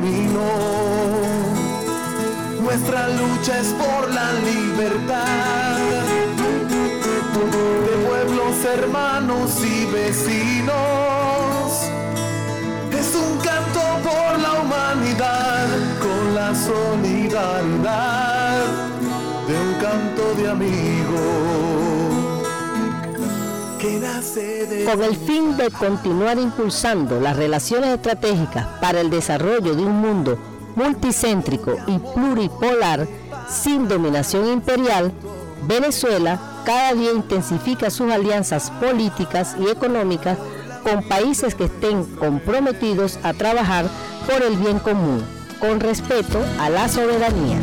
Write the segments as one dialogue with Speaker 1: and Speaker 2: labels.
Speaker 1: camino nuestra lucha es por la libertad de pueblos hermanos y vecinos. Es un canto por la humanidad con la solidaridad de un canto de amigo.
Speaker 2: Con el fin de continuar impulsando las relaciones estratégicas para el desarrollo de un mundo multicéntrico y pluripolar sin dominación imperial, Venezuela cada día intensifica sus alianzas políticas y económicas con países que estén comprometidos a trabajar por el bien común, con respeto a la soberanía.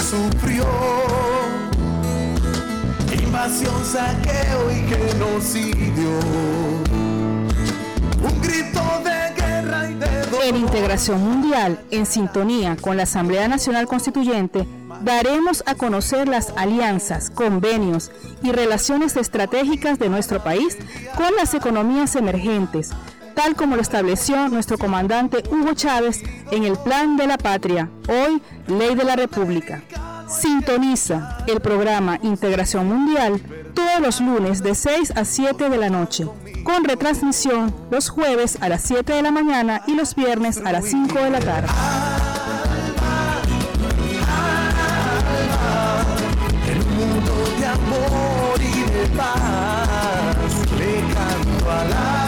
Speaker 1: Sufrió invasión, saqueo y genocidio. Un grito de guerra y de dolor.
Speaker 3: En Integración Mundial, en sintonía con la Asamblea Nacional Constituyente, daremos a conocer las alianzas, convenios y relaciones estratégicas de nuestro país con las economías emergentes, tal como lo estableció nuestro comandante Hugo Chávez en el Plan de la Patria, hoy Ley de la República. Sintoniza el programa Integración Mundial todos los lunes de 6 a 7 de la noche, con retransmisión los jueves a las 7 de la mañana y los viernes a las 5 de la tarde.
Speaker 1: De amor y de paz le canto al alba,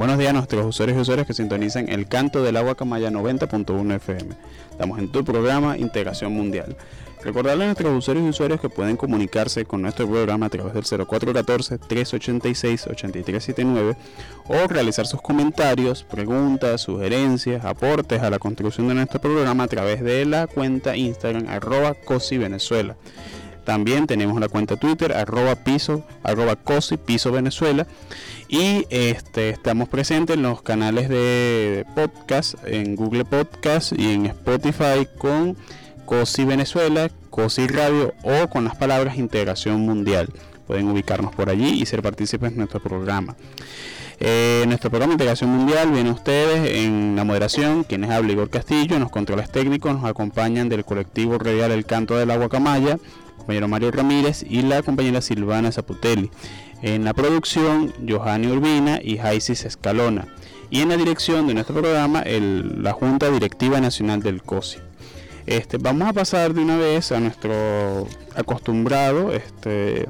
Speaker 4: Buenos días a nuestros usuarios y usuarias que sintonizan el canto del agua Camaya 90.1 FM. Estamos en tu programa Integración Mundial. Recordarle a nuestros usuarios y usuarios que pueden comunicarse con nuestro programa a través del 0414-386-8379 o realizar sus comentarios, preguntas, sugerencias, aportes a la construcción de nuestro programa a través de la cuenta Instagram arroba COSI. También tenemos la cuenta Twitter, arroba cosi, piso. Y este, estamos presentes en los canales de podcast, en Google Podcast y en Spotify con COSI Venezuela, COSI Radio o con las palabras Integración Mundial. Pueden ubicarnos por allí y ser partícipes de nuestro programa. Eh, nuestro programa Integración Mundial viene a ustedes en la moderación, quienes habla Igor Castillo, en los controles técnicos nos acompañan del colectivo radial El Canto del Agua Camaya, compañero Mario Ramírez y la compañera Silvana Zaputelli. En la producción, Johanny Urbina y Jaisis Escalona. Y en la dirección de nuestro programa, la Junta Directiva Nacional del COSI. Este, vamos a pasar de una vez a nuestro acostumbrado este,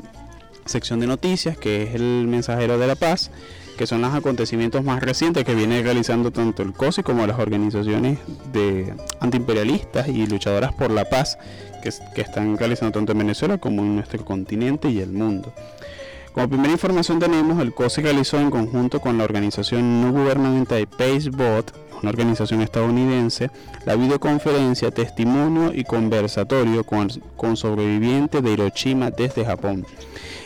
Speaker 4: sección de noticias, que es el mensajero de la paz, que son los acontecimientos más recientes que viene realizando tanto el COSI como las organizaciones de antiimperialistas y luchadoras por la paz que están realizando tanto en Venezuela como en nuestro continente y el mundo. Como primera información tenemos, el COSI realizó en conjunto con la organización no gubernamental PaceBot, una organización estadounidense, la videoconferencia Testimonio y Conversatorio con, con sobrevivientes de Hiroshima desde Japón.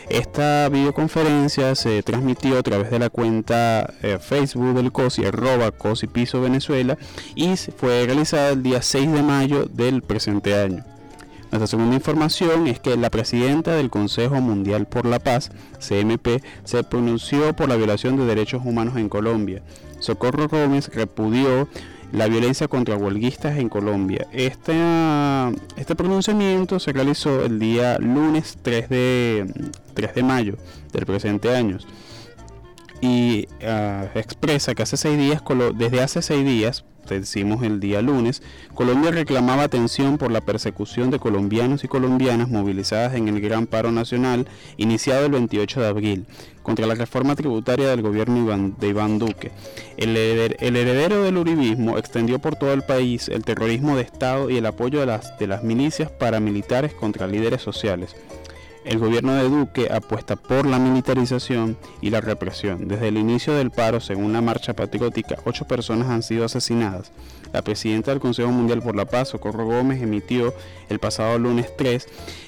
Speaker 4: Esta videoconferencia se transmitió a través de la cuenta eh, Facebook del COSI, arroba COSI Piso Venezuela, y fue realizada el día 6 de mayo del presente año. Nuestra segunda información es que la presidenta del Consejo Mundial por la Paz, CMP, se pronunció por la violación de derechos humanos en Colombia. Socorro Gómez repudió la violencia contra huelguistas en Colombia. Este, este pronunciamiento se realizó el día lunes 3 de, 3 de mayo del presente año y ah, expresa que hace seis días, desde hace seis días, decimos el día lunes, Colombia reclamaba atención por la persecución de colombianos y colombianas movilizadas en el Gran Paro Nacional iniciado el 28 de abril contra la reforma tributaria del gobierno Iván- de Iván Duque. El, hereder- el heredero del uribismo extendió por todo el país el terrorismo de Estado y el apoyo de las milicias paramilitares contra líderes sociales. El gobierno de Duque apuesta por la militarización y la represión. Desde el inicio del paro, según la marcha patriótica, ocho personas han sido asesinadas. La presidenta del Consejo Mundial por la Paz, Socorro Gómez, emitió el pasado lunes 3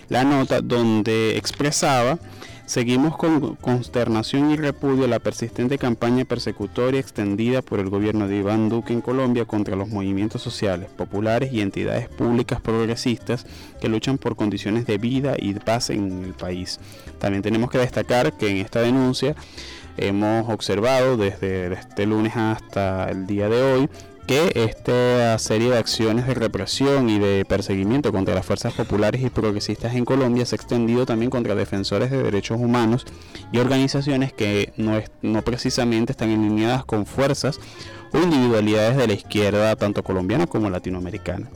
Speaker 4: la nota donde expresaba Seguimos con consternación y repudio la persistente campaña persecutoria extendida por el gobierno de Iván Duque en Colombia contra los movimientos sociales, populares y entidades públicas progresistas que luchan por condiciones de vida y paz en el país. También tenemos que destacar que en esta denuncia hemos observado desde este lunes hasta el día de hoy que esta serie de acciones de represión y de perseguimiento contra las fuerzas populares y progresistas en Colombia se ha extendido también contra defensores de derechos humanos y organizaciones que no, no precisamente están alineadas con fuerzas o individualidades de la izquierda, tanto colombiana como latinoamericana.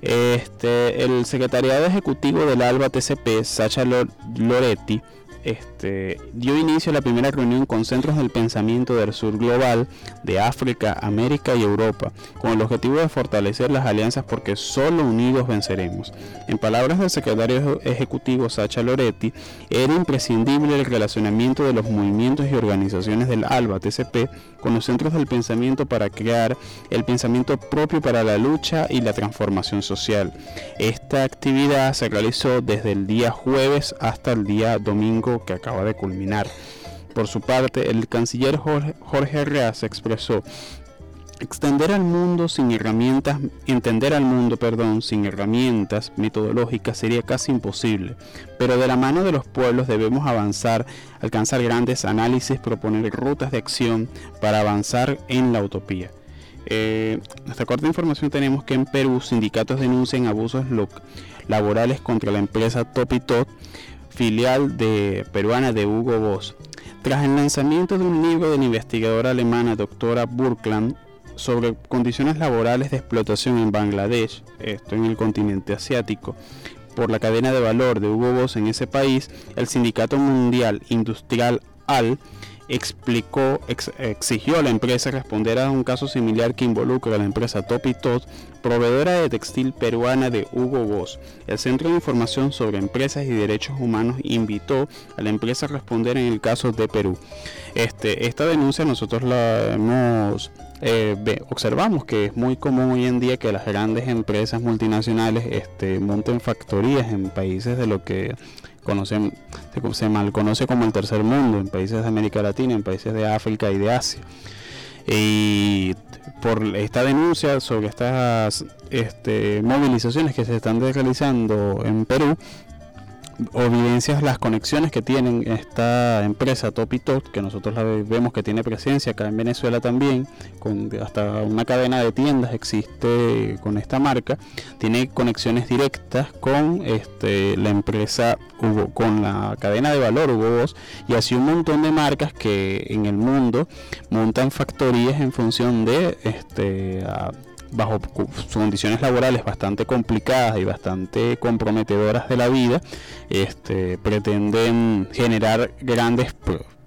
Speaker 4: Este, el secretariado ejecutivo del ALBA TCP, Sacha Loretti, este, dio inicio a la primera reunión con centros del pensamiento del sur global de África, América y Europa, con el objetivo de fortalecer las alianzas porque solo unidos venceremos. En palabras del secretario ejecutivo Sacha Loretti, era imprescindible el relacionamiento de los movimientos y organizaciones del ALBA TCP con los centros del pensamiento para crear el pensamiento propio para la lucha y la transformación social. Esta actividad se realizó desde el día jueves hasta el día domingo que acaba de culminar. Por su parte, el canciller Jorge, Jorge se expresó Extender al mundo sin herramientas, entender al mundo, perdón, sin herramientas metodológicas sería casi imposible, pero de la mano de los pueblos debemos avanzar, alcanzar grandes análisis, proponer rutas de acción para avanzar en la utopía. Eh, hasta corta información tenemos que en Perú sindicatos denuncian abusos laborales contra la empresa Topitot filial de, peruana de Hugo Boss. Tras el lanzamiento de un libro de la investigadora alemana doctora Burkland sobre condiciones laborales de explotación en Bangladesh, esto en el continente asiático, por la cadena de valor de Hugo Boss en ese país, el Sindicato Mundial Industrial AL explicó, exigió a la empresa responder a un caso similar que involucra a la empresa Topitot, proveedora de textil peruana de Hugo Boss. El Centro de Información sobre Empresas y Derechos Humanos invitó a la empresa a responder en el caso de Perú. Este, esta denuncia nosotros la hemos eh, observamos que es muy común hoy en día que las grandes empresas multinacionales este, monten factorías en países de lo que conocen, se, se mal conoce como el tercer mundo, en países de América Latina, en países de África y de Asia. Y por esta denuncia sobre estas este, movilizaciones que se están realizando en Perú, evidencias las conexiones que tienen esta empresa Topitot, que nosotros la vemos que tiene presencia acá en Venezuela también, con hasta una cadena de tiendas existe con esta marca, tiene conexiones directas con este, la empresa con la cadena de valor Hugo Boss y así un montón de marcas que en el mundo montan factorías en función de este bajo condiciones laborales bastante complicadas y bastante comprometedoras de la vida, este, pretenden generar grandes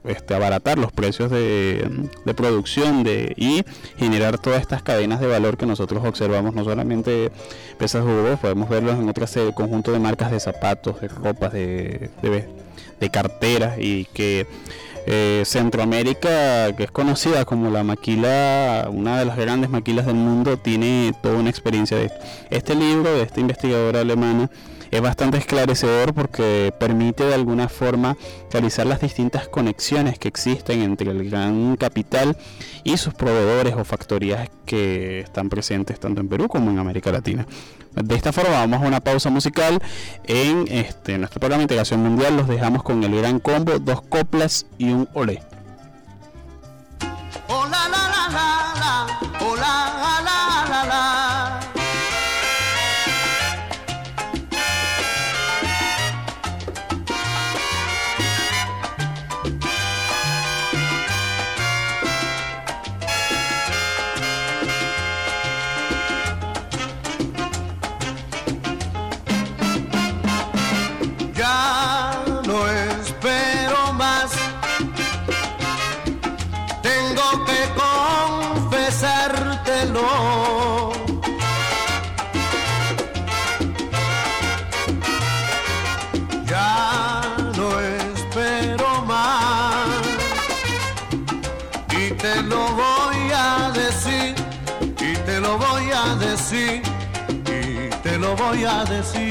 Speaker 4: este, abaratar los precios de, producción de, y generar todas estas cadenas de valor que nosotros observamos, no solamente pesas Hugo, podemos verlos en otras eh, conjunto de marcas de zapatos, de ropas, de, de carteras y que eh, Centroamérica, que es conocida como la maquila, una de las grandes maquilas del mundo, tiene toda una experiencia de esto. Este libro de esta investigadora alemana es bastante esclarecedor porque permite de alguna forma realizar las distintas conexiones que existen entre el gran capital y sus proveedores o factorías que están presentes tanto en Perú como en América Latina. De esta forma vamos a una pausa musical en este, nuestro programa de Integración Mundial. Los dejamos con el gran combo, dos coplas y un olé.
Speaker 5: Decir.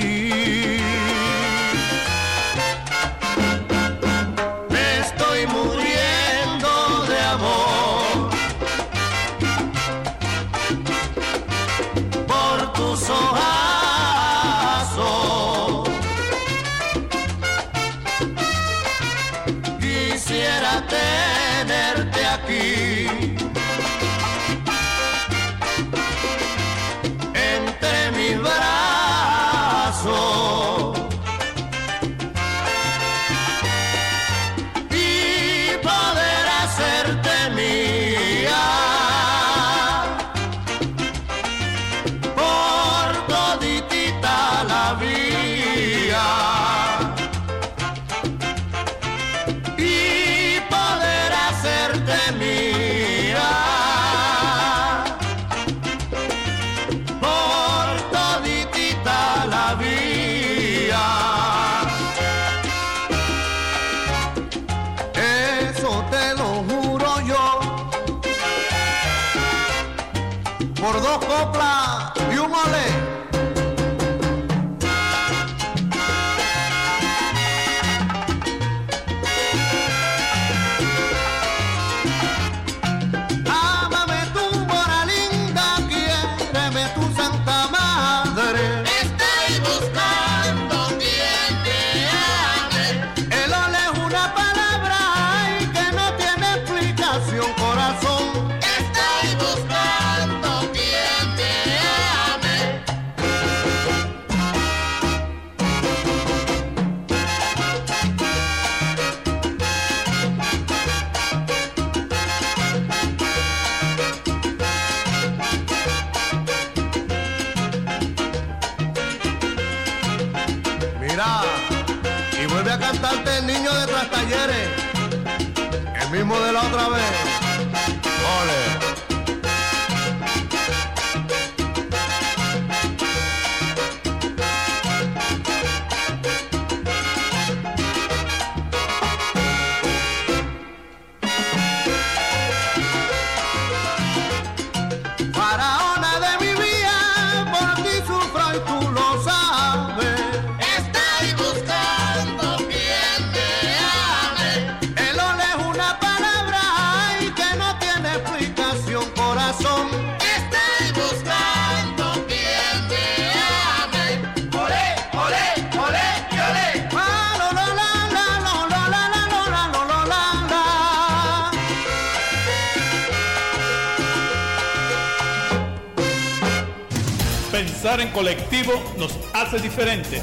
Speaker 6: En colectivo nos hace diferentes.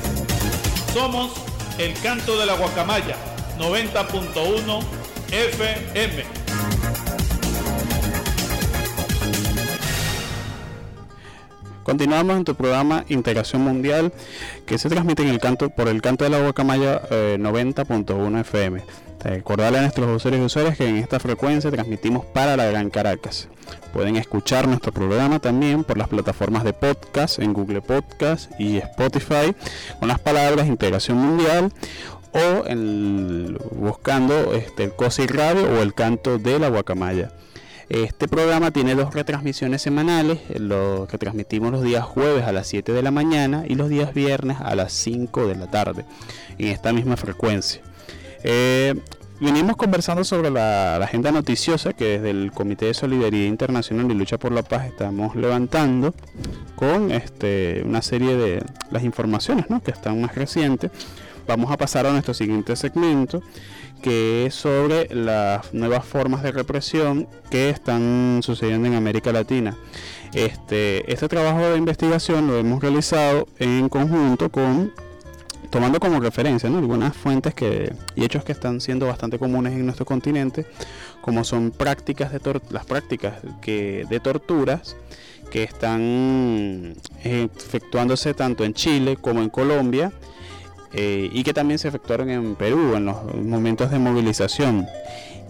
Speaker 6: Somos el canto de la guacamaya 90.1 FM.
Speaker 4: Continuamos en tu programa Integración Mundial que se transmite en el canto por el canto de la guacamaya eh, 90.1 FM. Recordarle a nuestros usuarios y usuarias que en esta frecuencia transmitimos para la Gran Caracas. Pueden escuchar nuestro programa también por las plataformas de podcast en Google Podcast y Spotify con las palabras Integración Mundial o buscando este, el COSI Radio o el canto de la guacamaya. Este programa tiene dos retransmisiones semanales, lo que transmitimos los días jueves a las 7 de la mañana y los días viernes a las 5 de la tarde, en esta misma frecuencia. Eh, venimos conversando sobre la, agenda noticiosa que desde el Comité de Solidaridad Internacional y Lucha por la Paz estamos levantando con este, una serie de las informaciones que están más recientes. Vamos a pasar a nuestro siguiente segmento que es sobre las nuevas formas de represión que están sucediendo en América Latina. Este, este trabajo de investigación lo hemos realizado en conjunto con tomando como referencia algunas fuentes que, y hechos que están siendo bastante comunes en nuestro continente, como son prácticas de tor- las prácticas que, de torturas que están eh, efectuándose tanto en Chile como en Colombia eh, y que también se efectuaron en Perú en los momentos de movilización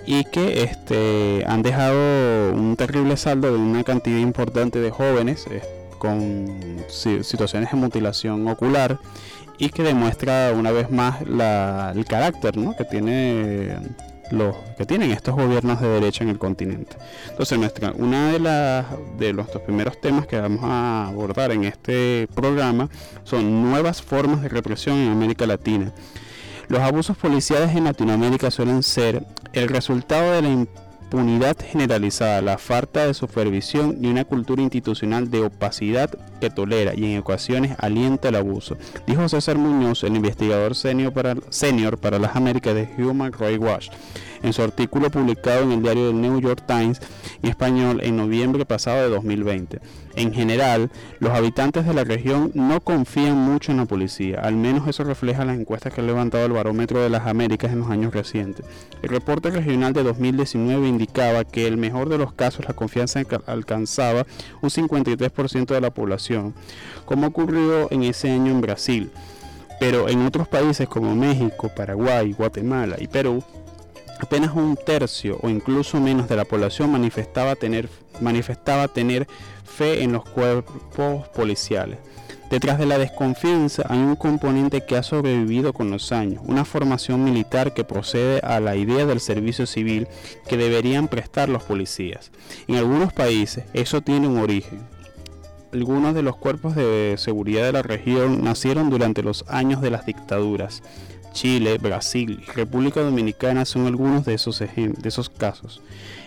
Speaker 4: y que este, han dejado un terrible saldo de una cantidad importante de jóvenes eh, con si- situaciones de mutilación ocular y que demuestra una vez más la- el carácter ¿no? que tiene los que tienen estos gobiernos de derecha en el continente. Entonces, nuestra, una de las de nuestros primeros temas que vamos a abordar en este programa son nuevas formas de represión en América Latina. Los abusos policiales en Latinoamérica suelen ser el resultado de la impunidad generalizada, la falta de supervisión y una cultura institucional de opacidad que tolera y en ocasiones alienta el abuso, dijo César Muñoz, el investigador senior para, las Américas de Human Rights Watch en su artículo publicado en el diario del New York Times en español en noviembre pasado de 2020. En general, los habitantes de la región no confían mucho en la policía, al menos eso refleja las encuestas que ha levantado el Barómetro de las Américas en los años recientes. El reporte regional de 2019 indicaba que el mejor de los casos la confianza alcanzaba un 53% de la población, como ocurrió en ese año en Brasil. Pero en otros países como México, Paraguay, Guatemala y Perú, apenas un tercio o incluso menos de la población manifestaba tener, manifestaba tener fe en los cuerpos policiales. Detrás de la desconfianza hay un componente que ha sobrevivido con los años, una formación militar que procede a la idea del servicio civil que deberían prestar los policías. En algunos países eso tiene un origen. Algunos de los cuerpos de seguridad de la región nacieron durante los años de las dictaduras Chile, Brasil República Dominicana son algunos de esos, de esos casos,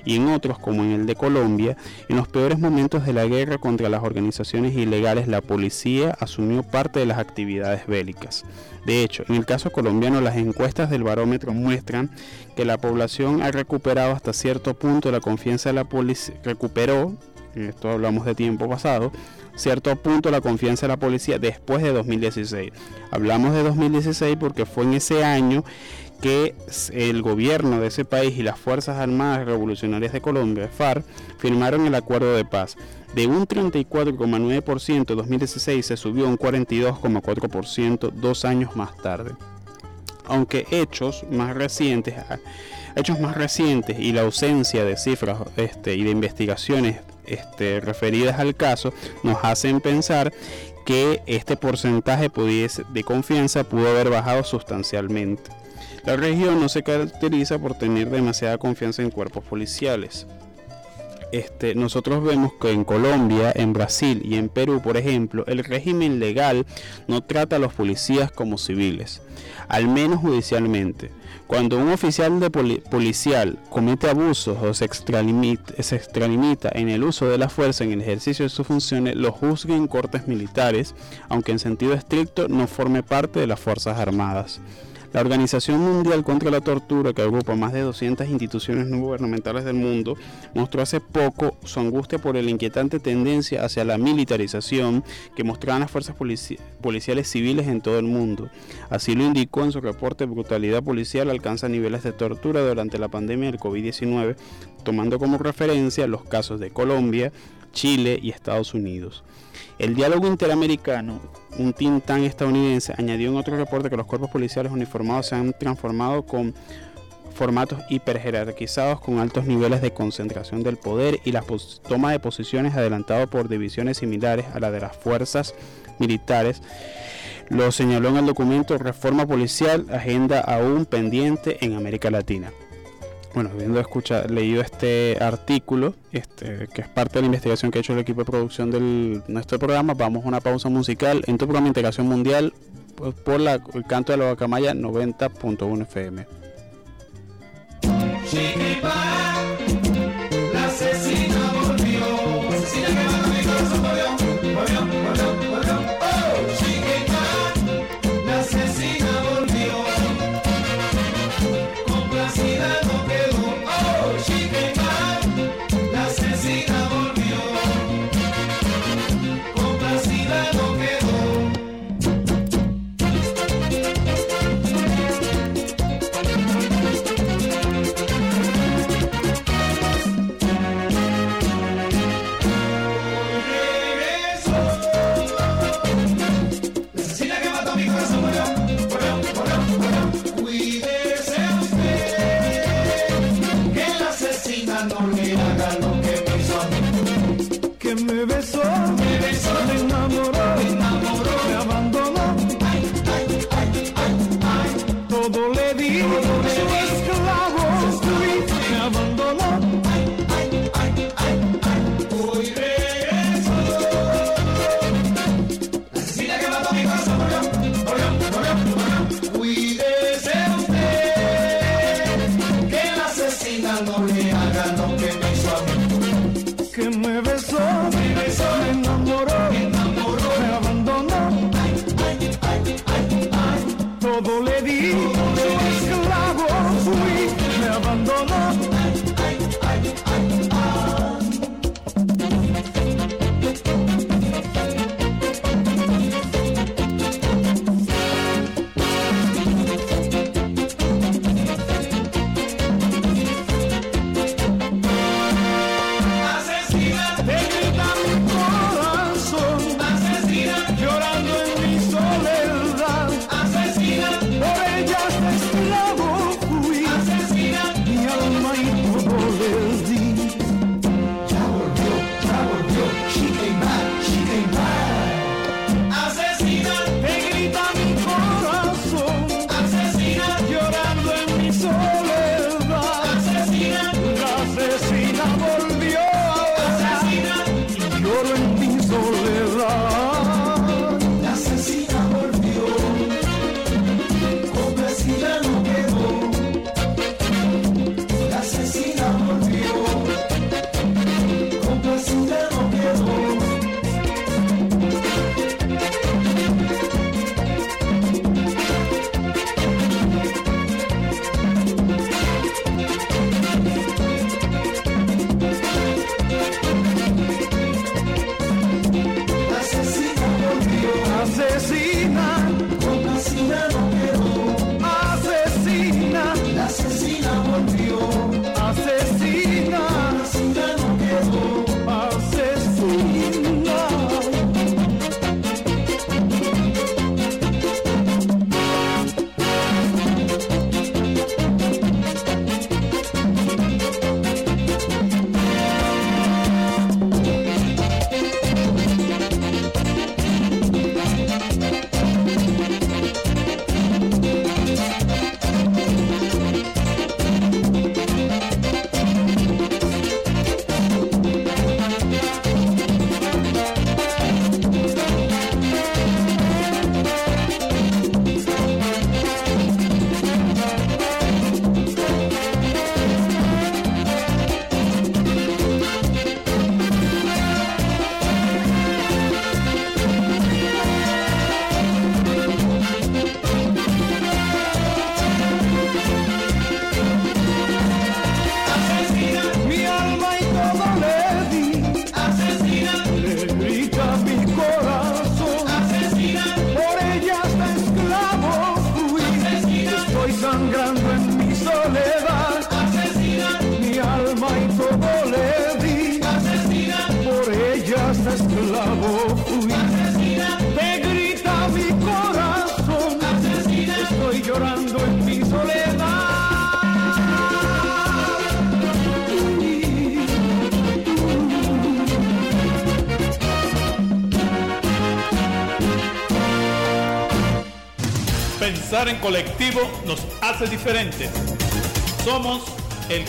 Speaker 4: y en otros, como en el de Colombia, en los peores momentos de la guerra contra las organizaciones ilegales, la policía asumió parte de las actividades bélicas. De hecho, en el caso colombiano, las encuestas del barómetro muestran que la población ha recuperado hasta cierto punto la confianza de la policía, recuperó, esto hablamos de tiempo pasado, cierto punto la confianza de la policía después de 2016. Hablamos de 2016 porque fue en ese año que el gobierno de ese país y las Fuerzas Armadas Revolucionarias de Colombia, FARC, firmaron el acuerdo de paz. De un 34,9% en 2016 se subió a un 42,4% dos años más tarde. Aunque hechos más recientes, hechos más recientes y la ausencia de cifras este, y de investigaciones este, referidas al caso nos hacen pensar que este porcentaje de confianza pudo haber bajado sustancialmente. La región no se caracteriza por tener demasiada confianza en cuerpos policiales. Este, nosotros vemos que en Colombia, en Brasil y en Perú, por ejemplo, el régimen legal no trata a los policías como civiles, al menos judicialmente. Cuando un oficial de policial comete abusos o se extralimita, en el uso de la fuerza en el ejercicio de sus funciones, lo juzga en cortes militares, aunque en sentido estricto no forme parte de las Fuerzas Armadas. La Organización Mundial contra la Tortura, que agrupa más de 200 instituciones no gubernamentales del mundo, mostró hace poco su angustia por la inquietante tendencia hacia la militarización que mostraban las fuerzas policiales civiles en todo el mundo. Así lo indicó en su reporte Brutalidad Policial alcanza niveles de tortura durante la pandemia del COVID-19, tomando como referencia los casos de Colombia, Chile y Estados Unidos. El diálogo interamericano, un think tank estadounidense, añadió en otro reporte que los cuerpos policiales uniformados se han transformado con formatos hiperjerarquizados con altos niveles de concentración del poder y la toma de posiciones adelantado por divisiones similares a la de las fuerzas militares. Lo señaló en el documento Reforma Policial, agenda aún pendiente en América Latina bueno, habiendo escuchado, leído este artículo, este, que es parte de la investigación que ha hecho el equipo de producción de nuestro programa, vamos a una pausa musical en tu programa Integración Mundial por, la, el canto de la Bacamaya 90.1 FM.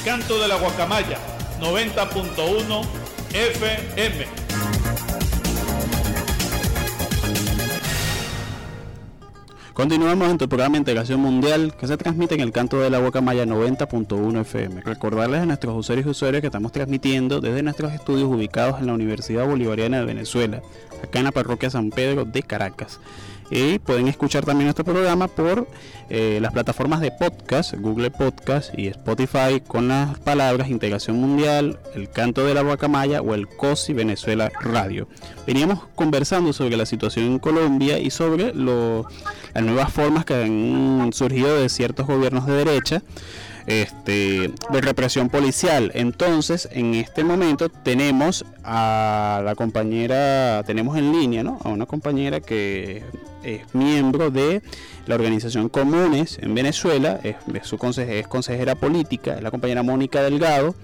Speaker 6: Canto de la guacamaya 90.1 FM.
Speaker 4: Continuamos en tu programa Integración Mundial que se transmite en el canto de la Guacamaya 90.1 FM. Recordarles a nuestros usuarios y usuarios que estamos transmitiendo desde nuestros estudios ubicados en la Universidad Bolivariana de Venezuela, acá en la parroquia San Pedro de Caracas. Y pueden escuchar también este programa por eh, las plataformas de podcast, Google Podcast y Spotify con las palabras Integración Mundial, El Canto de la Guacamaya o el COSI Venezuela Radio. Veníamos conversando sobre la situación en Colombia y sobre las nuevas formas que han surgido de ciertos gobiernos de derecha este, de represión policial. Entonces, en este momento tenemos a la compañera, tenemos en línea, ¿no? A una compañera que es miembro de la organización Comunes en Venezuela, es, su es consejera política, es la compañera Mónica Delgado,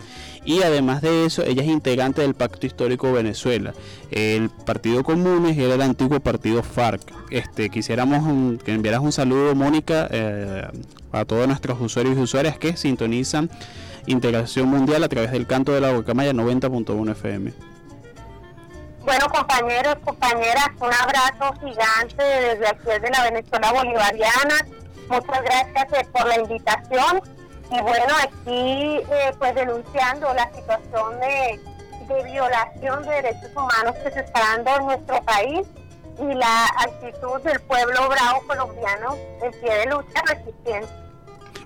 Speaker 4: y además de eso, ella es integrante del Pacto Histórico Venezuela. El Partido Comunes era el antiguo partido FARC. Este, quisiéramos que enviaras un saludo, Mónica, eh, a todos nuestros usuarios y usuarias que sintonizan Integración Mundial a través del canto de la Guacamaya 90.1 FM.
Speaker 7: Bueno, compañeros, compañeras, un abrazo gigante desde aquí de la Venezuela Bolivariana. Muchas gracias eh, por la invitación. y bueno, aquí eh, pues denunciando la situación de, de violación de derechos humanos que se está dando en nuestro país y la actitud del pueblo bravo colombiano en pie de lucha resistiente.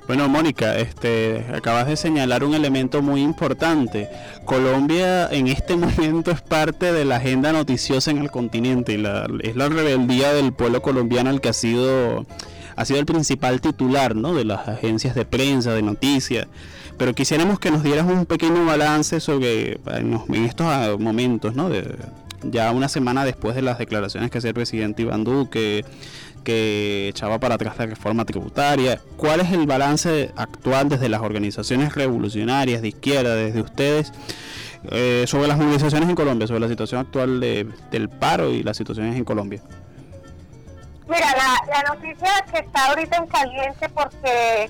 Speaker 4: Bueno, Mónica, este, acabas de señalar un elemento muy importante. Colombia en este momento es parte de la agenda noticiosa en el continente y la, es la rebeldía del pueblo colombiano el que ha sido, ha sido el principal titular ¿no? de las agencias de prensa, de noticias. Pero quisiéramos que nos dieras un pequeño balance sobre en, estos momentos, ¿no? De, ya una semana después de las declaraciones que hacía el presidente Iván Duque, que echaba para atrás la reforma tributaria. ¿Cuál es el balance actual desde las organizaciones revolucionarias de izquierda, desde ustedes, eh, sobre las movilizaciones en Colombia, sobre la situación actual del paro y las situaciones en Colombia?
Speaker 7: Mira, la, la noticia que está ahorita en caliente porque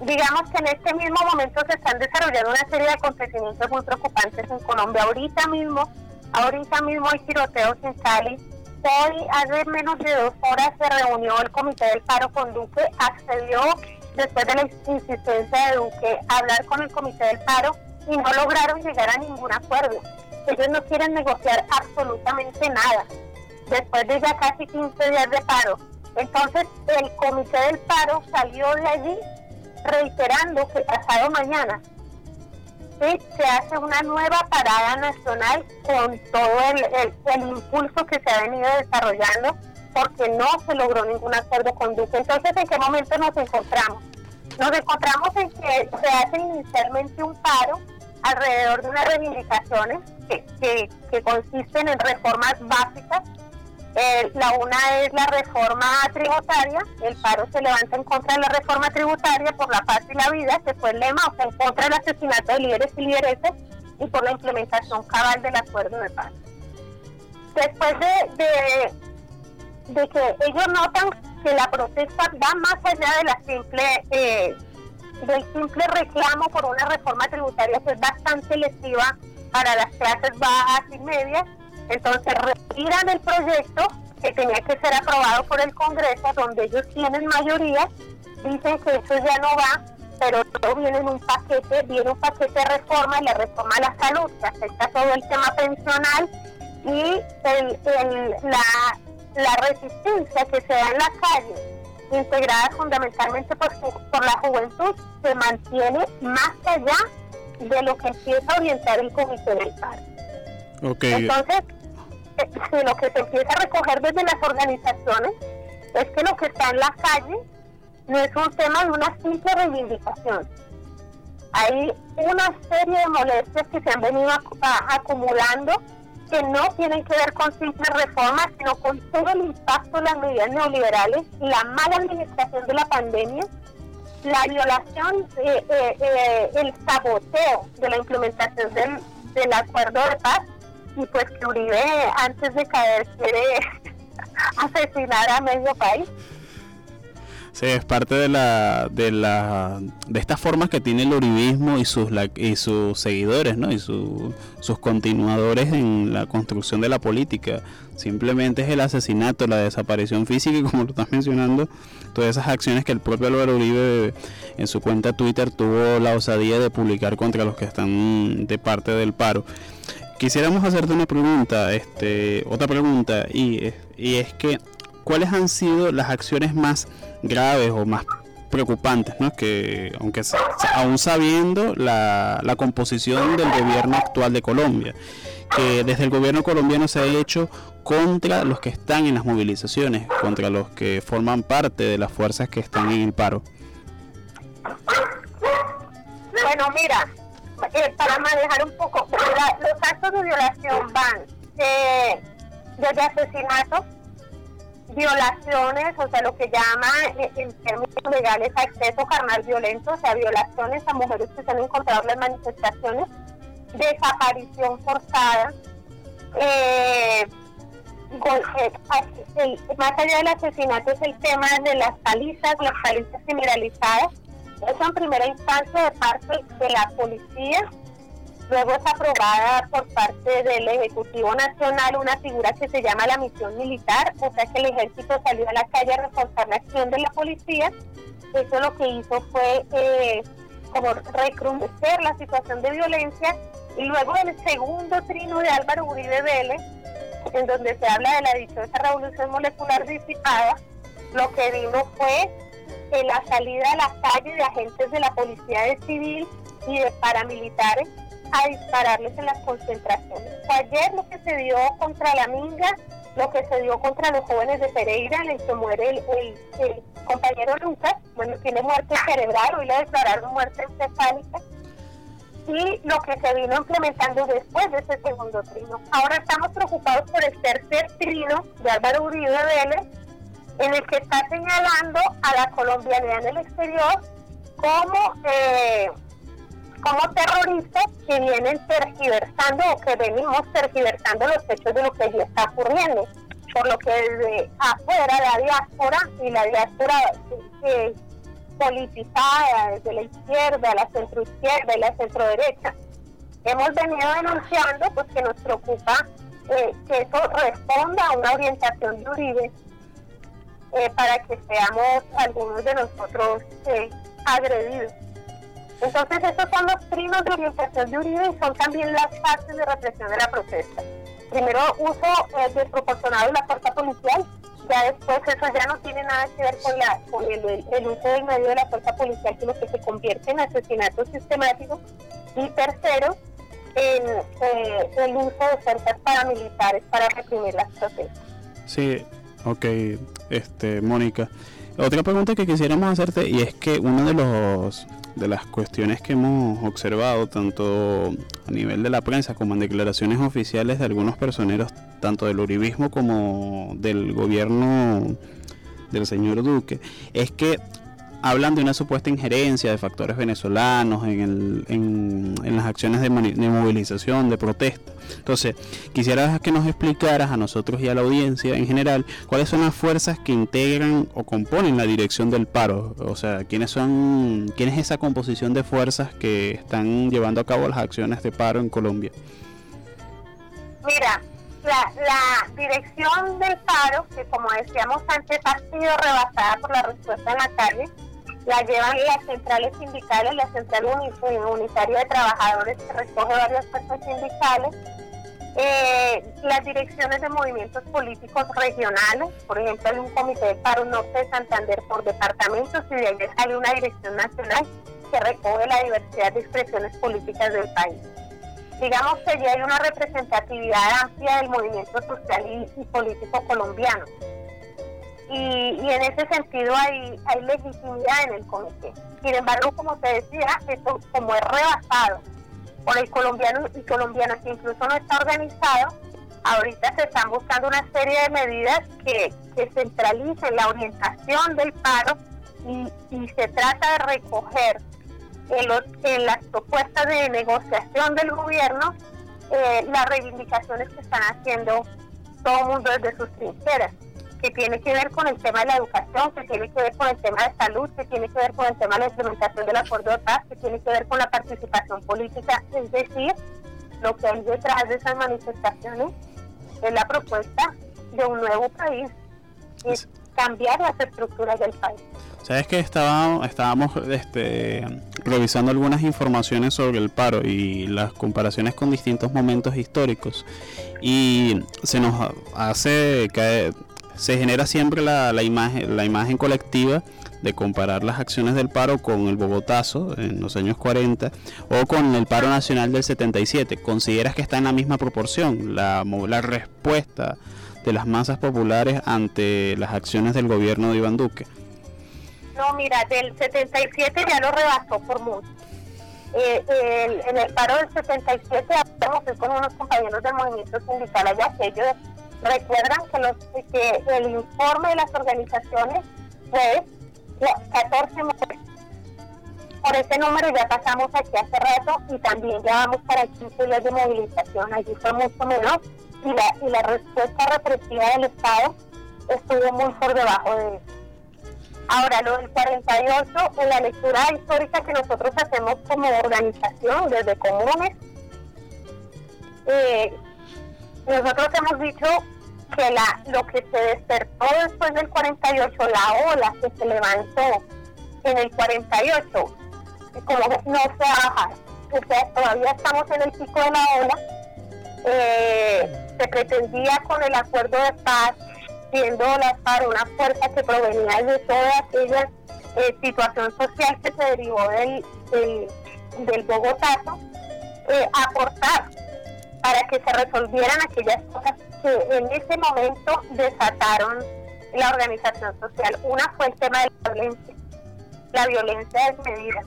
Speaker 7: digamos que en este mismo momento se están desarrollando una serie de acontecimientos muy preocupantes en Colombia. Ahorita mismo, ahorita mismo hay tiroteos en Cali, Hoy, hace menos de dos horas, se reunió el Comité del Paro con Duque, accedió, después de la insistencia de Duque, a hablar con el Comité del Paro y no lograron llegar a ningún acuerdo. Ellos no quieren negociar absolutamente nada, después de ya casi 15 días de paro. Entonces, el Comité del Paro salió de allí reiterando que pasado mañana se hace una nueva parada nacional con todo el, impulso que se ha venido desarrollando porque no se logró ningún acuerdo con Duque. Entonces, ¿en qué momento nos encontramos? Nos encontramos en que se hace inicialmente un paro alrededor de unas reivindicaciones que, que consisten en reformas básicas eh, la una es la reforma tributaria, el paro se levanta en contra de la reforma tributaria por la paz y la vida, que fue el lema, o sea, en contra del asesinato de líderes y lideresas y por la implementación cabal del acuerdo de paz. Después de, de, que ellos notan que la protesta va más allá de la simple eh, del simple reclamo por una reforma tributaria que es bastante lesiva para las clases bajas y medias, entonces retiran el proyecto que tenía que ser aprobado por el Congreso, donde ellos tienen mayoría, dicen que eso ya no va, pero todo viene en un paquete, viene un paquete de reforma y la reforma a la salud, que afecta todo el tema pensional y la, la resistencia que se da en la calle, integrada fundamentalmente por, por la juventud, se mantiene más allá de lo que empieza a orientar el Comité del Paro. Entonces, lo que se empieza a recoger desde las organizaciones es que lo que está en la calle no es un tema de una simple reivindicación. Hay una serie de molestias que se han venido acumulando que no tienen que ver con simples reformas, sino con todo el impacto de las medidas neoliberales, la mala administración de la pandemia, la violación, eh, eh, eh, el saboteo de la implementación del, del acuerdo de paz y pues que Uribe antes de caer quiere asesinar a medio país.
Speaker 4: Sí, es parte de la, de la de estas formas que tiene el uribismo y sus y sus seguidores, ¿no? Y sus continuadores en la construcción de la política. Simplemente es el asesinato, la desaparición física y como lo estás mencionando, todas esas acciones que el propio Álvaro Uribe en su cuenta Twitter tuvo la osadía de publicar contra los que están de parte del paro. Quisiéramos hacerte una pregunta, este, otra pregunta, y, es que, ¿cuáles han sido las acciones más graves o más preocupantes, ¿no? que aunque aún sabiendo la, la composición del gobierno actual de Colombia, que desde el gobierno colombiano se ha hecho contra los que están en las movilizaciones, contra los que forman parte de las fuerzas que están en el paro.
Speaker 7: Bueno, mira, eh, para manejar un poco, los actos de violación van eh, desde asesinatos, violaciones, o sea, lo que llama eh, en términos legales acceso carnal violento, o sea, violaciones a mujeres que se han encontrado en las manifestaciones, desaparición forzada, más allá del asesinato es el tema de las palizas, las palizas generalizadas, eso en primera instancia de parte de la policía, luego es aprobada por parte del Ejecutivo Nacional una figura que se llama la misión militar, o sea que el ejército salió a la calle a reforzar la acción de la policía. Eso lo que hizo fue eh, como recrudecer la situación de violencia y luego el segundo trino de Álvaro Uribe Vélez, en donde se habla de la dichosa revolución molecular disipada, lo que vimos fue en la salida a las calles de agentes de la policía de civil y de paramilitares a dispararles en las concentraciones. Ayer lo que se dio contra la Minga, lo que se dio contra los jóvenes de Pereira, en el que muere el, compañero Lucas, bueno, tiene muerte cerebral, hoy le declararon muerte encefálica, y lo que se vino implementando después de ese segundo trino. Ahora estamos preocupados por el tercer trino de Álvaro Uribe Vélez, en el que está señalando a la colombianidad en el exterior como, eh, como terroristas que vienen tergiversando o que venimos tergiversando los hechos de lo que ya está ocurriendo. Por lo que desde afuera la diáspora y la diáspora eh, politizada desde la izquierda, la centroizquierda y la centroderecha, hemos venido denunciando pues que nos preocupa eh, que eso responda a una orientación de Uribe eh, para que seamos algunos de nosotros eh, agredidos. Entonces, estos son los trinos de orientación de Uribe y son también las fases de represión de la protesta. Primero, uso eh, desproporcionado de la fuerza policial, ya después eso ya no tiene nada que ver con, la, con el, uso del medio de la fuerza policial, sino que se convierte en asesinato sistemático. Y tercero, en el uso de fuerzas paramilitares para reprimir las protestas.
Speaker 4: Sí, Ok, este, Mónica. Otra pregunta que quisiéramos hacerte y es que una de los de las cuestiones que hemos observado tanto a nivel de la prensa como en declaraciones oficiales de algunos personeros tanto del uribismo como del gobierno del señor Duque es que hablan de una supuesta injerencia de factores venezolanos en, en, las acciones de, movilización, de protesta. Entonces, quisiera que nos explicaras a nosotros y a la audiencia en general cuáles son las fuerzas que integran o componen la dirección del paro. O sea, quiénes son, quién es esa composición de fuerzas que están llevando a cabo las acciones de paro en Colombia.
Speaker 7: Mira, la, la, dirección del paro, que como decíamos antes ha sido rebasada por la respuesta en la calle, la llevan las centrales sindicales, la Central Unitaria de Trabajadores que recoge varias fuerzas sindicales, eh, las direcciones de movimientos políticos regionales, por ejemplo hay un comité de paro norte de Santander por departamentos y de ahí sale una dirección nacional que recoge la diversidad de expresiones políticas del país. Digamos que ya hay una representatividad amplia del movimiento social y político colombiano y, en ese sentido hay, legitimidad en el comité. Sin embargo, como te decía, esto como es rebasado por el colombiano y colombiana que incluso no está organizado, ahorita se están buscando una serie de medidas que, centralicen la orientación del paro y, y se trata de recoger en, los, en las propuestas de negociación del gobierno eh, las reivindicaciones que están haciendo todo el mundo desde sus trincheras que tiene que ver con el tema de la educación, que tiene que ver con el tema de salud, que tiene que ver con el tema de la implementación del acuerdo de paz, que tiene que ver con la participación política, es decir, lo que hay detrás de esas manifestaciones es la propuesta de un nuevo país, es cambiar las estructuras del país.
Speaker 4: Sabes que estábamos, estábamos este, revisando algunas informaciones sobre el paro y las comparaciones con distintos momentos históricos y se nos hace caer, se genera siempre la, imagen, la imagen colectiva de comparar las acciones del paro con el Bogotazo en los años 40 o con el paro nacional del 77. ¿Consideras que está en la misma proporción la, la respuesta de las masas populares ante las acciones del gobierno de Iván Duque?
Speaker 7: No, mira, del 77 ya lo rebasó por mucho. Eh, en el paro del 77 hablamos con unos compañeros del movimiento sindical allá que ellos Recuerdan que, los, que el informe de las organizaciones fue 14 mujeres. Por ese número ya pasamos aquí hace rato y también ya vamos para 15 días de movilización. Allí fue mucho menos y la, y la respuesta represiva del Estado estuvo muy por debajo de eso. Ahora, lo del 48, en la lectura histórica que nosotros hacemos como organización desde comunes, eh, nosotros hemos dicho que lo que se despertó después del 48, la ola que se levantó en el 48, como no ha bajado. O sea, todavía estamos en el pico de la ola. Eh, se pretendía con el acuerdo de paz, siendo la FARC una fuerza que provenía de toda aquella eh, situación social que se derivó del, del, del Bogotazo, eh, aportar para que se resolvieran aquellas cosas que en ese momento desataron la organización social. Una fue el tema de la violencia, la violencia desmedida,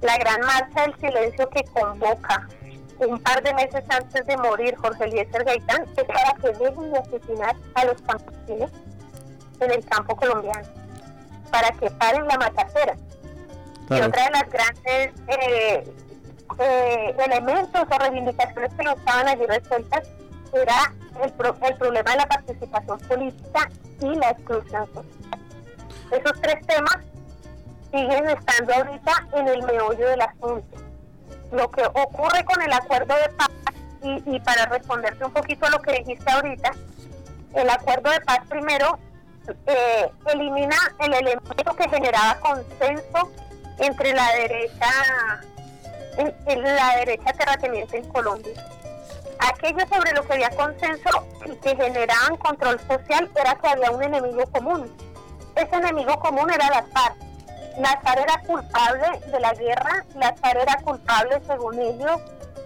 Speaker 7: la gran marcha del silencio que convoca un par de meses antes de morir Jorge Eliezer Gaitán, es para que dejen de asesinar a los campesinos en el campo colombiano, para que paren la matacera. Y otra de las grandes eh, eh, elementos o reivindicaciones que no estaban allí resueltas era el, el problema de la participación política y la exclusión social. Esos tres temas siguen estando ahorita en el meollo del asunto. Lo que ocurre con el acuerdo de paz, y, y para responderte un poquito a lo que dijiste ahorita, el acuerdo de paz primero eh, elimina el elemento que generaba consenso entre la derecha en, la derecha terrateniente en Colombia. Aquello sobre lo que había consenso y que generaban control social era que había un enemigo común. Ese enemigo común era la FARC. La FARC era culpable de la guerra, la FARC era culpable, según ellos,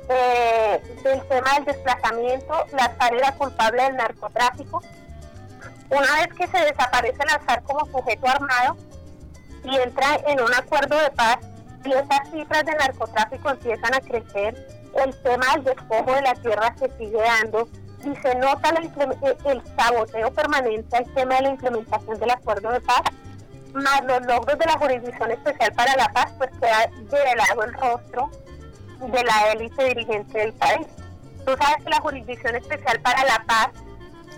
Speaker 7: eh, del tema del desplazamiento, la FARC era culpable del narcotráfico. Una vez que se desaparece la FARC como sujeto armado y entra en un acuerdo de paz, y esas cifras de narcotráfico empiezan a crecer, el tema del despojo de la tierra se sigue dando y se nota el, saboteo permanente al tema de la implementación del acuerdo de paz, más los logros de la Jurisdicción Especial para la Paz, pues queda lado el rostro de la élite dirigente del país. Tú sabes que la Jurisdicción Especial para la Paz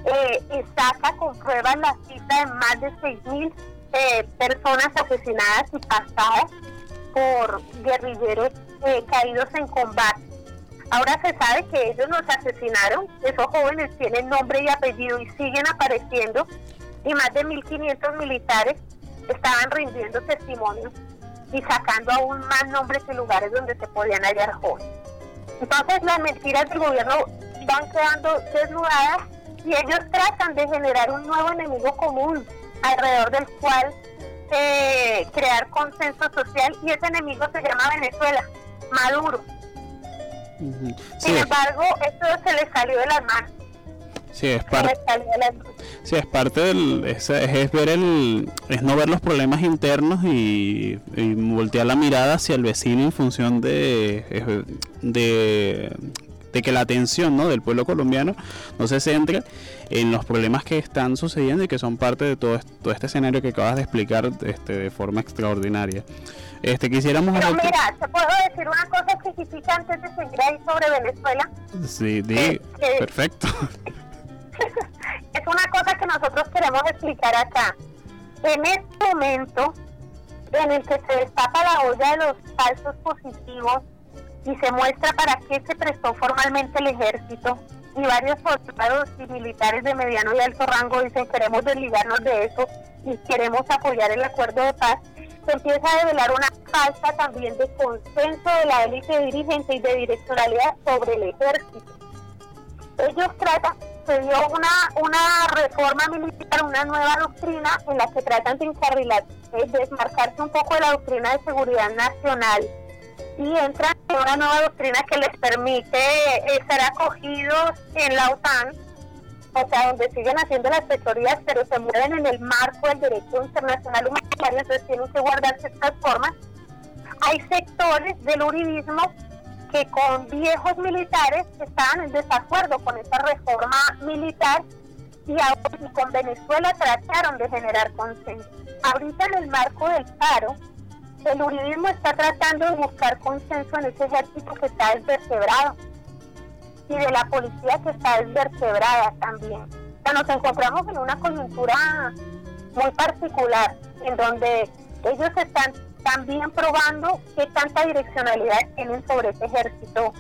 Speaker 7: eh, saca con pruebas la cita de más de 6.000 eh, personas asesinadas y pasadas guerrilleros eh, caídos en combate. Ahora se sabe que ellos nos asesinaron, esos jóvenes tienen nombre y apellido y siguen apareciendo y más de 1.500 militares estaban rindiendo testimonio y sacando aún más nombres y lugares donde se podían hallar jóvenes. Entonces las mentiras del gobierno van quedando desnudadas y ellos tratan de generar un nuevo enemigo común alrededor del cual eh, crear consenso social y ese enemigo se llama Venezuela, Maduro. Sin embargo, esto se le salió de las manos.
Speaker 4: Sí, es parte. Sí, es parte del. Es, es, ver el. Es no ver los problemas internos y, y, voltear la mirada hacia el vecino en función de. de de que la atención ¿no? del pueblo colombiano no se centre en los problemas que están sucediendo y que son parte de todo, todo este escenario que acabas de explicar este, de forma extraordinaria. Este, quisiéramos...
Speaker 7: Pero mira, ¿te puedo decir una cosa chiquitita antes de seguir ahí sobre Venezuela?
Speaker 4: Sí, di, perfecto.
Speaker 7: es una cosa que nosotros queremos explicar acá. En este momento en el que se destapa la olla de los falsos positivos y se muestra para qué se prestó formalmente el ejército y varios soldados y militares de mediano y alto rango dicen queremos desligarnos de eso y queremos apoyar el acuerdo de paz, se empieza a revelar una falta también de consenso de la élite dirigente y de direccionalidad sobre el ejército. Ellos tratan, se dio una, una reforma militar, una nueva doctrina en la que tratan de encarrilar, de desmarcarse un poco de la doctrina de seguridad nacional y entran en una nueva doctrina que les permite eh, ser acogidos en la OTAN, o sea, donde siguen haciendo las fechorías, pero se mueven en el marco del derecho internacional humanitario, entonces tienen que guardarse estas formas. Hay sectores del uribismo que con viejos militares estaban en desacuerdo con esta reforma militar y, y con Venezuela trataron de generar consenso. Ahorita en el marco del paro, el uribismo está tratando de buscar consenso en ese ejército que está desvertebrado y de la policía que está desvertebrada también. O sea, nos encontramos en una coyuntura muy particular en donde ellos están también probando qué tanta direccionalidad tienen sobre ese ejército,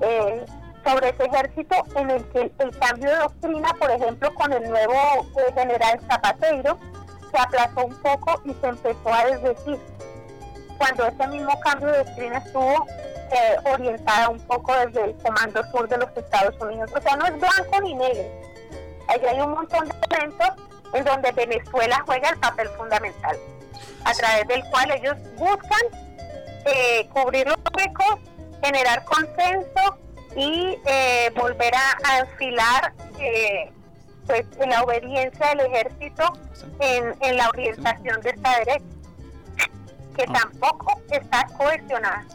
Speaker 7: eh, sobre ese ejército en el que el cambio de doctrina, por ejemplo, con el nuevo eh, general Zapatero, se aplazó un poco y se empezó a desdecir cuando ese mismo cambio de doctrina estuvo eh, orientada un poco desde el Comando Sur de los Estados Unidos. O sea, no es blanco ni negro. Allí hay un montón de elementos en donde Venezuela juega el papel fundamental, a través del cual ellos buscan eh, cubrir los huecos, generar consenso y eh, volver a, enfilar eh, pues en la obediencia del ejército en, en la orientación de esta derecha, que ah. tampoco está cohesionada.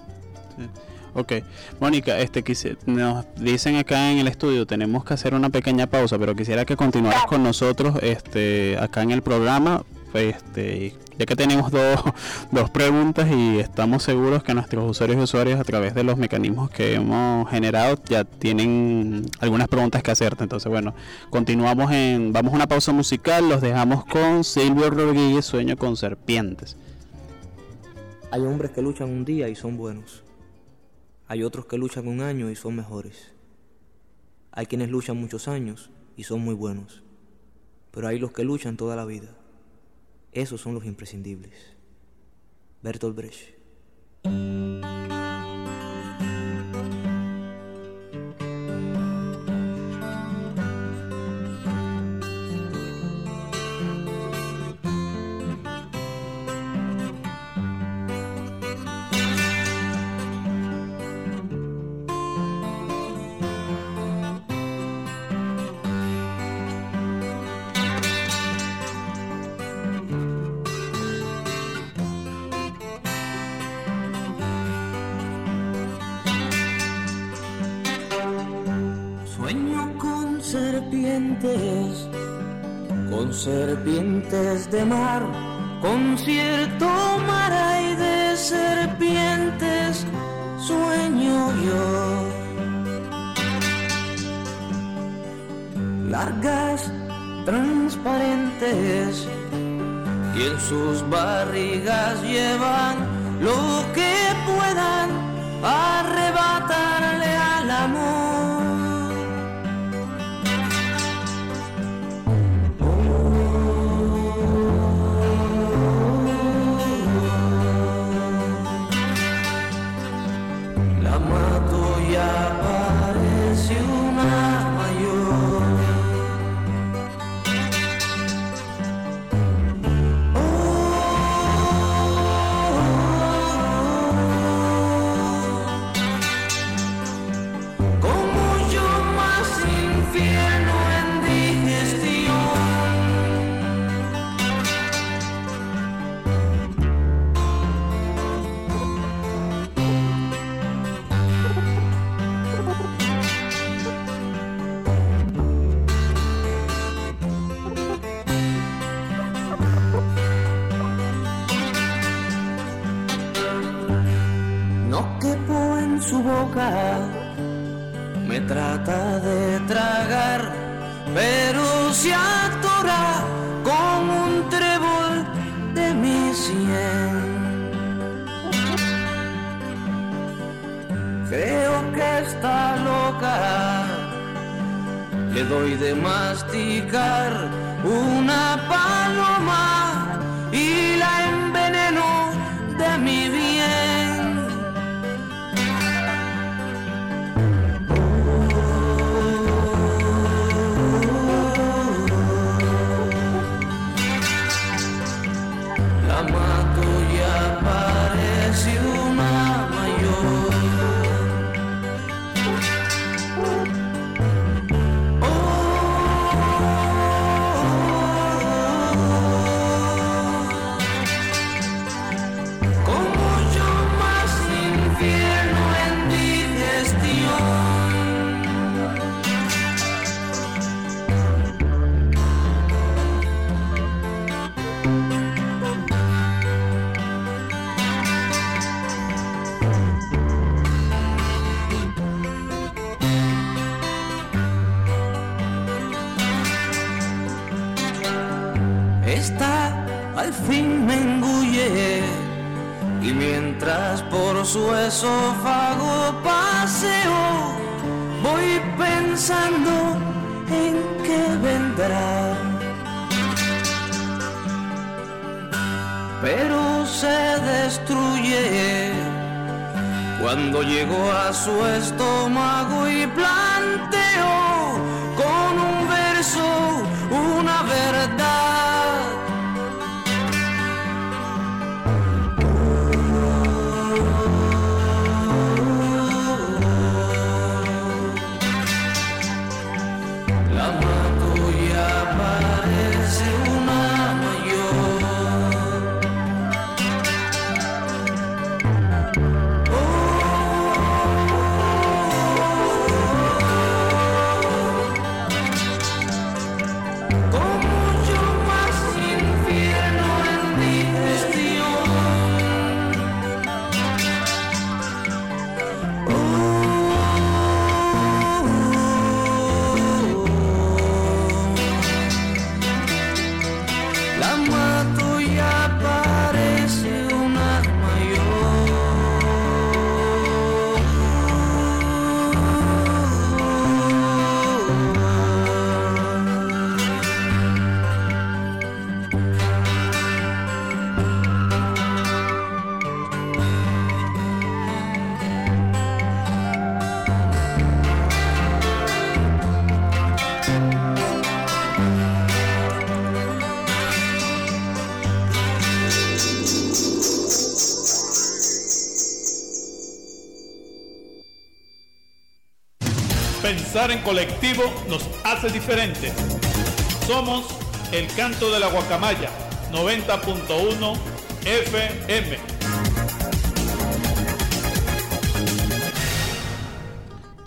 Speaker 4: Ok, Mónica, este nos dicen acá en el estudio tenemos que hacer una pequeña pausa, pero quisiera que continuaras con nosotros, este, acá en el programa, este, ya que tenemos dos, dos preguntas y estamos seguros que nuestros usuarios y usuarias a través de los mecanismos que hemos generado ya tienen algunas preguntas que hacerte. Entonces, bueno, continuamos en, vamos a una pausa musical, los dejamos con Silvio Rodríguez, Sueño con Serpientes.
Speaker 8: Hay hombres que luchan un día y son buenos. Hay otros que luchan un año y son mejores. Hay quienes luchan muchos años y son muy buenos. Pero hay los que luchan toda la vida. Esos son los imprescindibles. Bertolt Brecht. De mar, con cierto mar hay de serpientes, sueño yo. Largas, transparentes, y en sus barrigas llevan su esófago paseo, voy pensando en que vendrá. Pero se destruye cuando llegó a su estómago y planteó
Speaker 6: Pensar en colectivo nos hace diferentes. Somos el canto de la guacamaya 90.1 FM.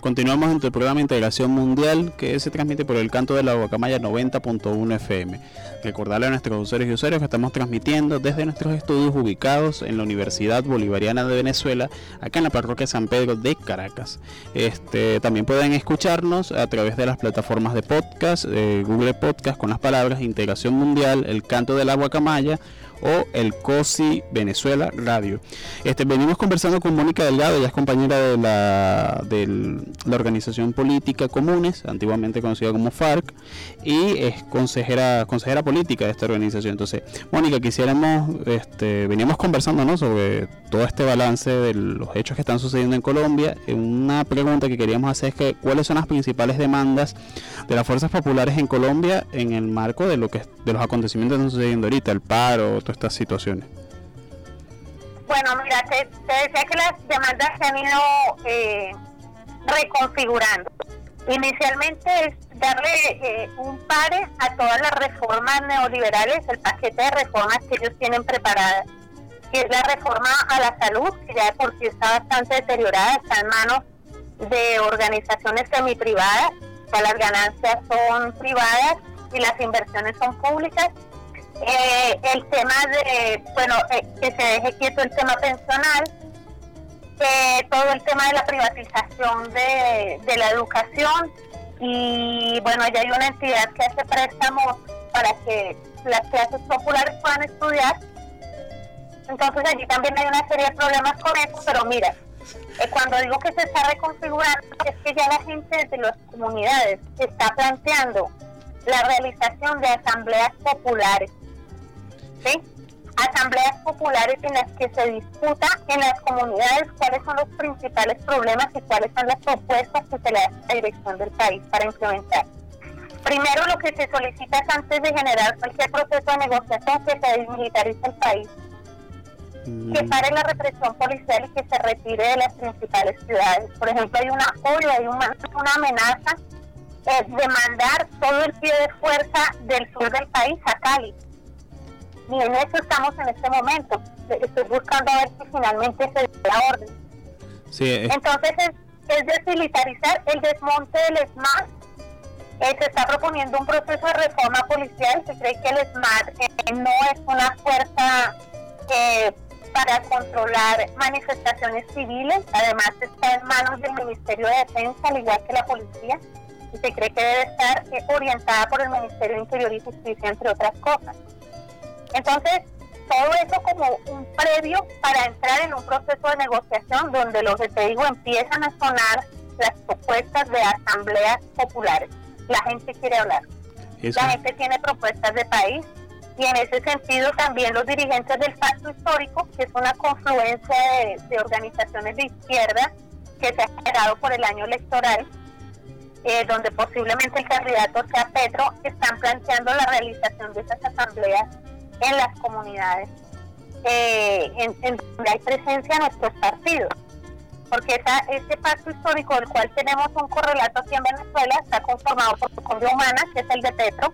Speaker 4: Continuamos en el programa Integración Mundial que se transmite por el canto de la Guacamaya 90.1 FM. Recordarle a nuestros usuarios y usuarios que estamos transmitiendo desde nuestros estudios ubicados en la Universidad Bolivariana de Venezuela, acá en la parroquia San Pedro de Caracas. Este, también pueden escucharnos a través de las plataformas de podcast, eh, Google Podcast con las palabras Integración Mundial, el canto de la Guacamaya o el COSI Venezuela Radio. Este, venimos conversando con Mónica Delgado, ella es compañera de la, de la organización política Comunes, antiguamente conocida como FARC, y es consejera, consejera política de esta organización. Entonces, Mónica, quisiéramos, este, veníamos conversando ¿no? sobre todo este balance de los hechos que están sucediendo en Colombia. Una pregunta que queríamos hacer es que cuáles son las principales demandas de las fuerzas populares en Colombia en el marco de lo que de los acontecimientos que están sucediendo ahorita, el paro, estas situaciones.
Speaker 7: Bueno, mira, te, decía que las demandas se han ido eh, reconfigurando. Inicialmente es darle eh, un pare a todas las reformas neoliberales, el paquete de reformas que ellos tienen preparadas, que es la reforma a la salud, que ya de por sí está bastante deteriorada, está en manos de organizaciones semiprivadas, sea, las ganancias son privadas y las inversiones son públicas. Eh, el tema de, bueno, eh, que se deje quieto el tema pensional, todo el tema de la privatización de, de la educación y bueno, ya hay una entidad que hace préstamos para que las clases populares puedan estudiar. Entonces allí también hay una serie de problemas con eso, pero mira, eh, cuando digo que se está reconfigurando, es que ya la gente de las comunidades está planteando la realización de asambleas populares. ¿Sí? Asambleas populares en las que se discuta en las comunidades cuáles son los principales problemas y cuáles son las propuestas que se le da a la dirección del país para implementar. Primero, lo que se solicita es antes de generar cualquier proceso de negociación que se desmilitarice el país, que pare la represión policial y que se retire de las principales ciudades. Por ejemplo, hay un apoyo, hay una, una amenaza es de mandar todo el pie de fuerza del sur del país a Cali. Y en eso estamos en este momento. Estoy buscando a ver si finalmente se da la orden.
Speaker 4: Sí, es-
Speaker 7: Entonces es, es desmilitarizar el desmonte del SMAT. Eh, se está proponiendo un proceso de reforma policial. Se cree que el SMAT eh, no es una fuerza eh, para controlar manifestaciones civiles. Además está en manos del Ministerio de Defensa, al igual que la policía. Y se cree que debe estar eh, orientada por el Ministerio de Interior y Justicia, entre otras cosas. Entonces, todo eso como un previo para entrar en un proceso de negociación donde lo que te digo empiezan a sonar las propuestas de asambleas populares. La gente quiere hablar.
Speaker 4: eso-
Speaker 7: La gente tiene propuestas de país y en ese sentido también los dirigentes del Pacto Histórico, que es una confluencia de, organizaciones de izquierda que se ha generado por el año electoral, eh, donde posiblemente el candidato sea Petro, están planteando la realización de esas asambleas en las comunidades eh, en, donde hay presencia de nuestros partidos. Porque esa, pacto histórico del cual tenemos un correlato aquí en Venezuela está conformado por Colombia Humana, que es el de Petro,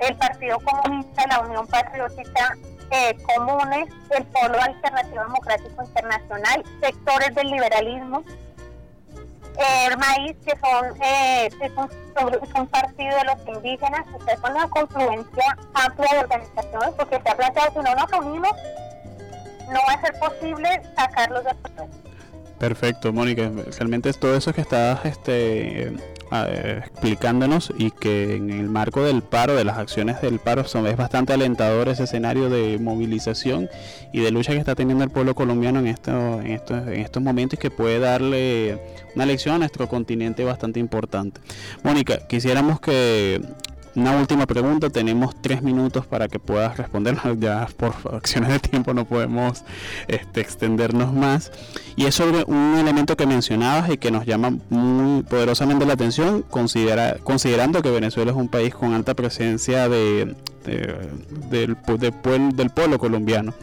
Speaker 7: el Partido Comunista, la Unión Patriótica eh, Comunes, el Polo Alternativo Democrático Internacional, sectores del liberalismo, el maíz, que son, eh, es, un, partido de los indígenas, es una confluencia amplia de organizaciones, porque se ha planteado si no nos unimos, no va a ser posible sacarlos de
Speaker 4: Perfecto, Mónica. Realmente todo eso que estás este, explicándonos y que en el marco del paro, de las acciones del paro, son, es bastante alentador ese escenario de movilización y de lucha que está teniendo el pueblo colombiano en, en, estos, en estos momentos y que puede darle una lección a nuestro continente bastante importante. Mónica, quisiéramos que una última pregunta, tenemos tres minutos para que puedas respondernos, ya por acciones de tiempo no podemos este, extendernos más. Y es sobre un elemento que mencionabas y que nos llama muy poderosamente la atención, considera, considerando que Venezuela es un país con alta presencia de, del, del pueblo colombiano.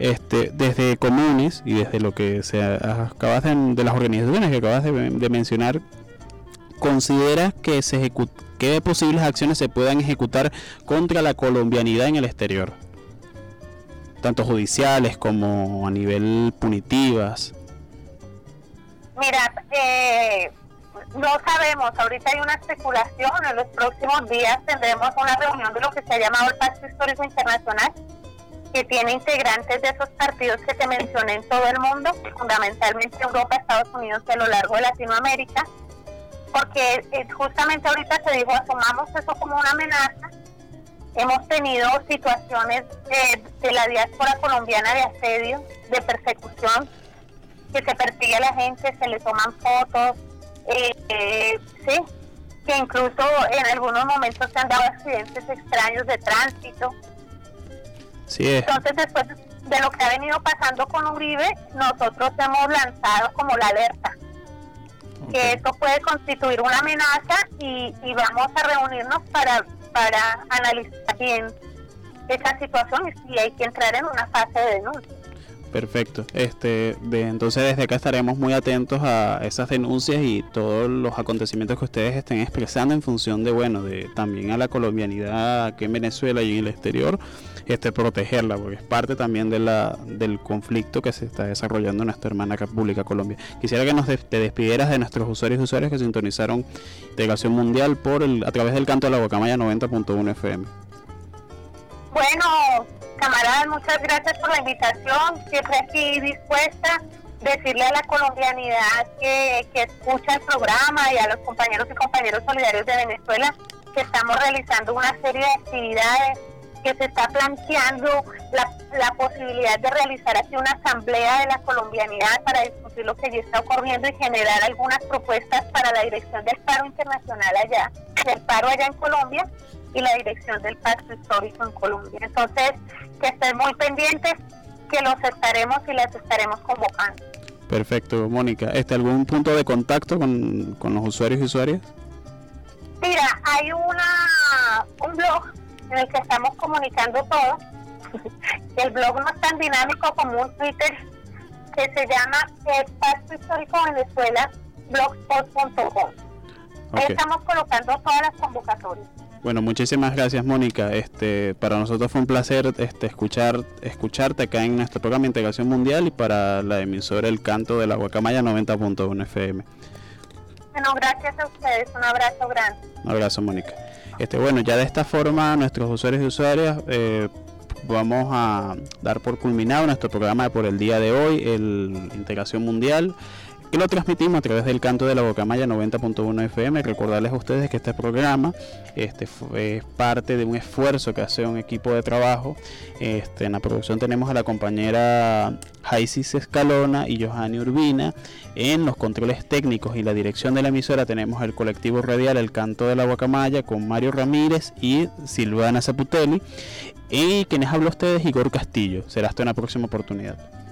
Speaker 4: Este, desde comunes y desde lo que se acabas de, de las organizaciones que acabas de, de mencionar, considera que se qué posibles acciones se puedan ejecutar contra la colombianidad en el exterior, tanto judiciales como a nivel punitivas.
Speaker 7: Mira, eh, no sabemos, ahorita hay una especulación, en los próximos días tendremos una reunión de lo que se ha llamado el Pacto Histórico Internacional, que tiene integrantes de esos partidos que te mencioné en todo el mundo, fundamentalmente Europa, Estados Unidos y a lo largo de Latinoamérica porque eh, justamente ahorita se dijo, asumamos eso como una amenaza. Hemos tenido situaciones de, la diáspora colombiana de asedio, de persecución, que se persigue a la gente, se le toman fotos, eh, eh, sí, que incluso en algunos momentos se han dado accidentes extraños de tránsito.
Speaker 4: Sí,
Speaker 7: Entonces, después de lo que ha venido pasando con Uribe, nosotros hemos lanzado como la alerta que esto puede constituir una amenaza y, vamos a reunirnos para, para analizar bien esa situación y si hay que entrar en una fase de denuncia.
Speaker 4: Perfecto. Este, de, entonces desde acá estaremos muy atentos a esas denuncias y todos los acontecimientos que ustedes estén expresando en función de, bueno, de también a la colombianidad aquí en Venezuela y en el exterior este, protegerla, porque es parte también de la, del conflicto que se está desarrollando en nuestra hermana República Colombia. Quisiera que nos te despidieras de nuestros usuarios y usuarios que sintonizaron Integración Mundial por el, a través del canto de la Guacamaya 90.1 FM.
Speaker 7: Bueno, camaradas, muchas gracias por la invitación. Siempre aquí dispuesta decirle a la colombianidad que, que escucha el programa y a los compañeros y compañeros solidarios de Venezuela que estamos realizando una serie de actividades que se está planteando la, la, posibilidad de realizar aquí una asamblea de la colombianidad para discutir lo que allí está ocurriendo y generar algunas propuestas para la dirección del paro internacional allá, del paro allá en Colombia y la dirección del pacto histórico en Colombia. Entonces, que estén muy pendientes, que los estaremos y las estaremos convocando.
Speaker 4: Perfecto, Mónica. ¿Este algún punto de contacto con, con los usuarios y usuarias?
Speaker 7: Mira, hay una un blog en el que estamos comunicando todo. el blog no es tan dinámico como un Twitter que se llama Espacio Histórico Venezuela, blogspot.com. Estamos colocando todas las convocatorias.
Speaker 4: Bueno, muchísimas gracias Mónica. Este, para nosotros fue un placer este, escuchar, escucharte acá en nuestro programa Integración Mundial y para la emisora El Canto de la Guacamaya 90.1 FM.
Speaker 7: Bueno, gracias a ustedes. Un abrazo grande.
Speaker 4: Un abrazo, Mónica. Este, bueno, ya de esta forma nuestros usuarios y usuarias eh, vamos a dar por culminado nuestro programa por el día de hoy, el Integración Mundial.
Speaker 8: Y lo transmitimos a través del canto de la Bocamaya 90.1 FM. Recordarles a ustedes que este programa este, es parte de un esfuerzo que hace un equipo de trabajo. Este, en la producción tenemos a la compañera Jaisis Escalona y Johanny Urbina. En los controles técnicos y la dirección de la emisora tenemos el colectivo radial El Canto de la Guacamaya con Mario Ramírez y Silvana Zaputelli. Y quienes habla ustedes, Igor Castillo. Será hasta una próxima oportunidad.